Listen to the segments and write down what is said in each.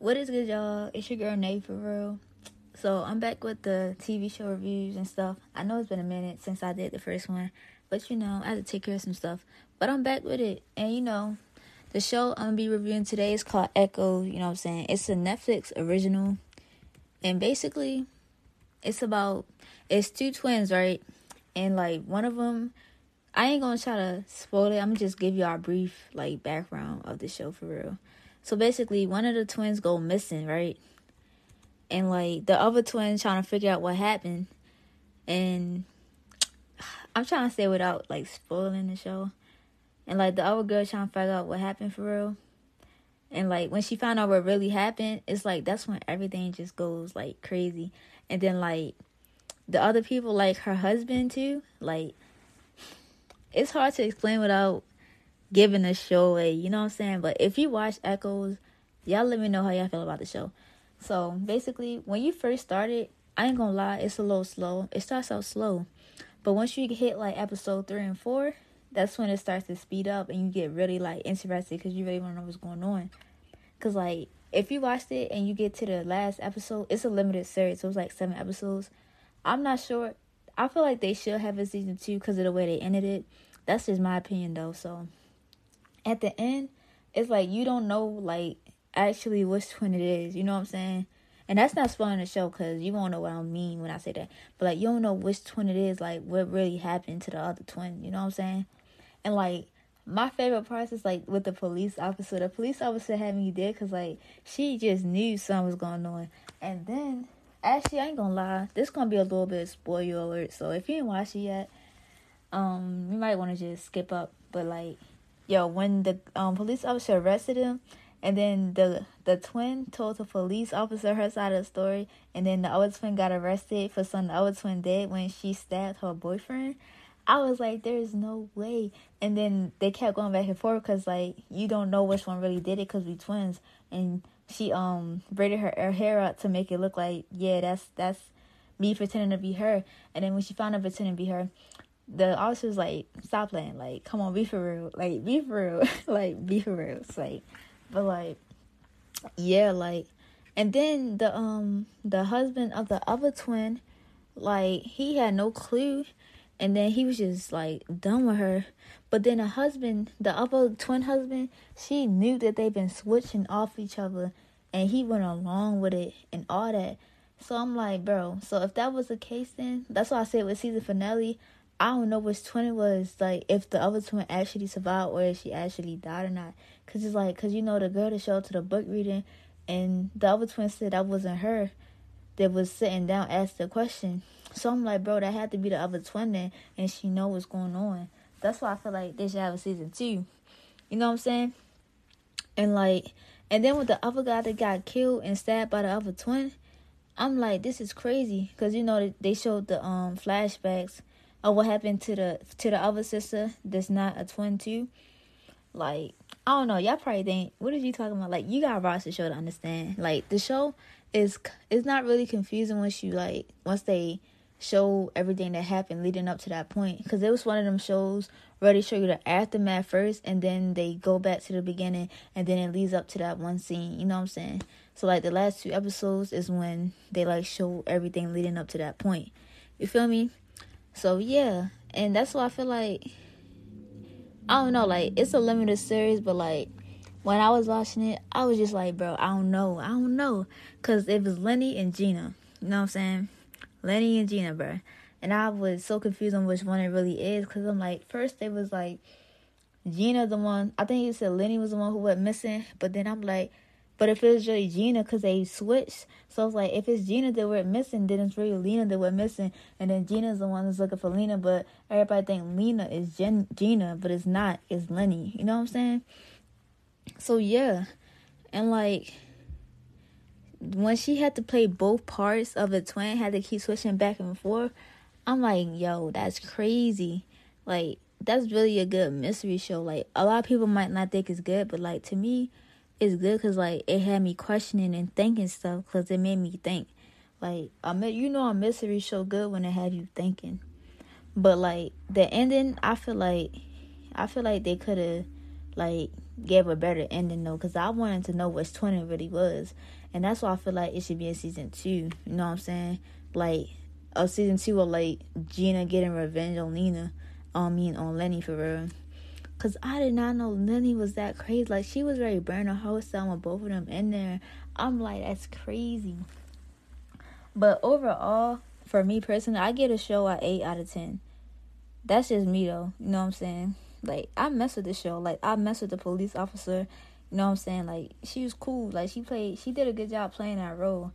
What is good, y'all? It's your girl Nate for real. So I'm back with the TV show reviews and stuff. I know it's been a minute since I did the first one, but you know I had to take care of some stuff. But I'm back with it, and you know, the show I'm gonna be reviewing today is called Echo. You know what I'm saying? It's a Netflix original, and basically, it's about it's two twins, right? And like one of them, I ain't gonna try to spoil it. I'm gonna just give y'all a brief like background of the show for real. So basically, one of the twins go missing, right? And like the other twins trying to figure out what happened, and I'm trying to say without like spoiling the show. And like the other girl trying to figure out what happened for real. And like when she found out what really happened, it's like that's when everything just goes like crazy. And then like the other people, like her husband too, like it's hard to explain without giving the show away, you know what I'm saying? But if you watch Echoes, y'all let me know how y'all feel about the show. So basically, when you first started, I ain't gonna lie, it's a little slow. It starts out slow, but once you hit like episode three and four, that's when it starts to speed up and you get really like interested because you really want to know what's going on. Cause like if you watched it and you get to the last episode, it's a limited series, so it's like seven episodes. I'm not sure. I feel like they should have a season two because of the way they ended it. That's just my opinion though. So at the end, it's like you don't know like actually which twin it is. You know what I'm saying? And that's not spoiling the show because you won't know what I mean when I say that. But like you don't know which twin it is, like what really happened to the other twin. You know what I'm saying? And like my favorite part is like with the police officer. The police officer had me there because like she just knew something was going on. And then actually I ain't gonna lie, this gonna be a little bit spoiler alert. So if you ain't watched it yet, um, you might want to just skip up. But like yo, when the um, police officer arrested him, and then the the twin told the police officer her side of the story, and then the other twin got arrested for something the other twin did when she stabbed her boyfriend. I was like, there's no way. And then they kept going back and forth because like you don't know which one really did it because we twins. And she um braided her, her hair up to make it look like yeah that's that's me pretending to be her. And then when she found out pretending to be her, the officer was like, "Stop playing! Like, come on, be for real! Like, be for real! like, be for real!" It's like, but like, yeah, like, and then the um the husband of the other twin, like, he had no clue, and then he was just like done with her. But then the husband, the other twin husband, she knew that they've been switching off each other, and he went along with it and all that. So I'm like, bro. So if that was the case, then that's why I said with season finale I don't know which twin it was. Like if the other twin actually survived or if she actually died or not. Cause it's like, cause you know the girl that showed to the book reading, and the other twin said that wasn't her. That was sitting down asked the question. So I'm like, bro, that had to be the other twin then, and she know what's going on. That's why I feel like they should have a season two. You know what I'm saying? And like, and then with the other guy that got killed and stabbed by the other twin, I'm like, this is crazy. Cause you know they showed the um flashbacks or what happened to the to the other sister that's not a twin too. Like I don't know, y'all probably think what are you talking about? Like you gotta watch the show to understand. Like the show is it's not really confusing once you like once they show everything that happened leading up to that point. Because it was one of them shows where they show you the aftermath first, and then they go back to the beginning, and then it leads up to that one scene. You know what I'm saying? So like the last two episodes is when they like show everything leading up to that point. You feel me? So yeah, and that's why I feel like I don't know, like it's a limited series, but like when I was watching it, I was just like, bro, I don't know, I don't know, cause it was Leni and Gina. You know what I'm saying? Leni and Gina, bro. And I was so confused on which one it really is, cause I'm like, first it was like Gina the one. I think you said Leni was the one who went missing, but then I'm like, but if it was really Gina, because they switched, so it's like if it's Gina that we're missing, then it's really Lena that we're missing, and then Gina's the one that's looking for Lena, but everybody think Lena is Gina, but it's not. It's Leni. You know what I'm saying? So yeah, and like when she had to play both parts of a twin, had to keep switching back and forth. I'm like, yo, that's crazy. Like, that's really a good mystery show. Like, a lot of people might not think it's good, but like to me, it's good because like it had me questioning and thinking stuff because it made me think. Like, I mean, you know, a mystery show good when it have you thinking. But like the ending, I feel like, I feel like they could have like gave a better ending though, because I wanted to know what twin really was, and that's why I feel like it should be in season two. You know what I'm saying? Like, a season two of like Gina getting revenge on Lena. I mean on Leni for real. Cause I did not know Leni was that crazy. Like she was ready to burn the house down with both of them in there. I'm like, that's crazy. But overall, for me personally, I get a show at eight out of ten. That's just me though. You know what I'm saying? Like I mess with the show. Like I mess with the police officer. You know what I'm saying? Like she was cool. Like she played. She did a good job playing that role.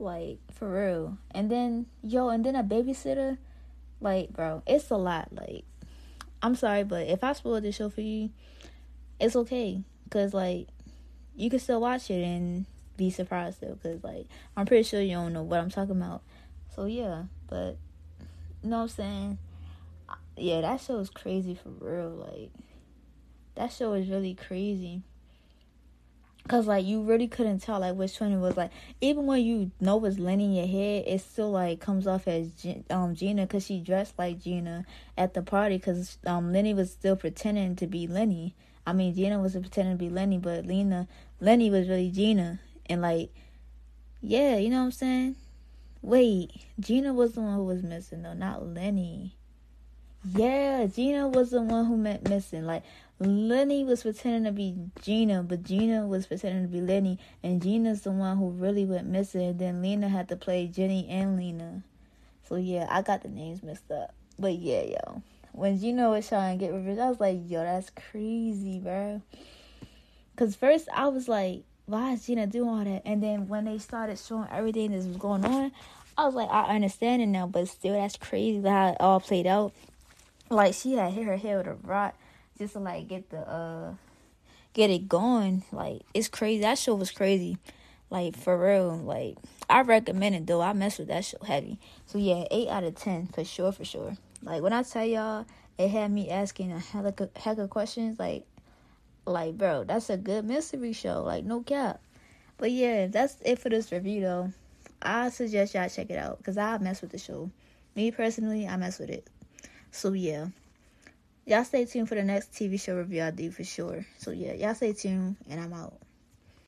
Like for real. And then yo, and then a babysitter. Like bro, it's a lot. Like I'm sorry, but if I spoiled the show for you, it's okay. Cause like you can still watch it and be surprised though. Cause like I'm pretty sure you don't know what I'm talking about. So yeah, but you know what I'm saying? Yeah, that show is crazy for real. Like that show is really crazy. Cause like you really couldn't tell like which one it was like even when you know it's Leni in your head it still like comes off as um Gina cause she dressed like Gina at the party cause um Leni was still pretending to be Leni. I mean Gina was pretending to be Leni but Lena Leni was really Gina. And like yeah you know what I'm saying? Wait Gina was the one who was missing though not Leni yeah Gina was the one who went missing like Leni was pretending to be Gina, but Gina was pretending to be Leni, and Gina's the one who really went missing. And Then Lena had to play Jenny and Lena. So yeah, I got the names messed up. But yeah, yo. When Gina was trying to get revenge, I was like, yo, that's crazy, bro. Cause first I was like, why is Gina doing all that? And then when they started showing everything that was going on, I was like, I understand it now, but still that's crazy how it all played out. Like she had hit her head with a just to like get the uh get it going. Like it's crazy. That show was crazy. Like for real. Like I recommend it though. I mess with that show heavy. So yeah, eight out of ten for sure, for sure. Like when I tell y'all, it had me asking a heck of, heck of questions. Like, like bro, that's a good mystery show. Like no cap. But yeah, that's it for this review though. I suggest y'all check it out because I mess with the show. Me personally, I mess with it. So yeah. Y'all stay tuned for the next TV show review I do for sure. So yeah, y'all stay tuned and I'm out.